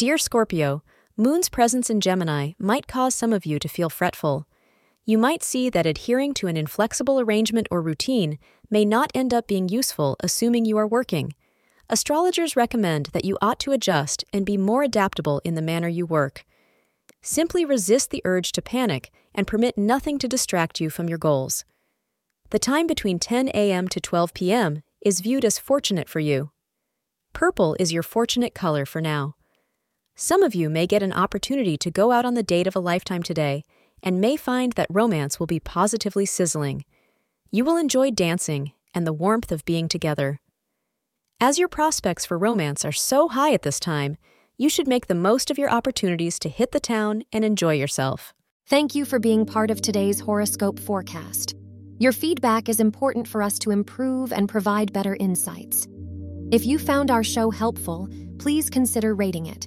Dear Scorpio, Moon's presence in Gemini might cause some of you to feel fretful. You might see that adhering to an inflexible arrangement or routine may not end up being useful, assuming you are working. Astrologers recommend that you ought to adjust and be more adaptable in the manner you work. Simply resist the urge to panic and permit nothing to distract you from your goals. The time between 10 a.m. to 12 p.m. is viewed as fortunate for you. Purple is your fortunate color for now. Some of you may get an opportunity to go out on the date of a lifetime today and may find that romance will be positively sizzling. You will enjoy dancing and the warmth of being together. As your prospects for romance are so high at this time, you should make the most of your opportunities to hit the town and enjoy yourself. Thank you for being part of today's horoscope forecast. Your feedback is important for us to improve and provide better insights. If you found our show helpful, please consider rating it.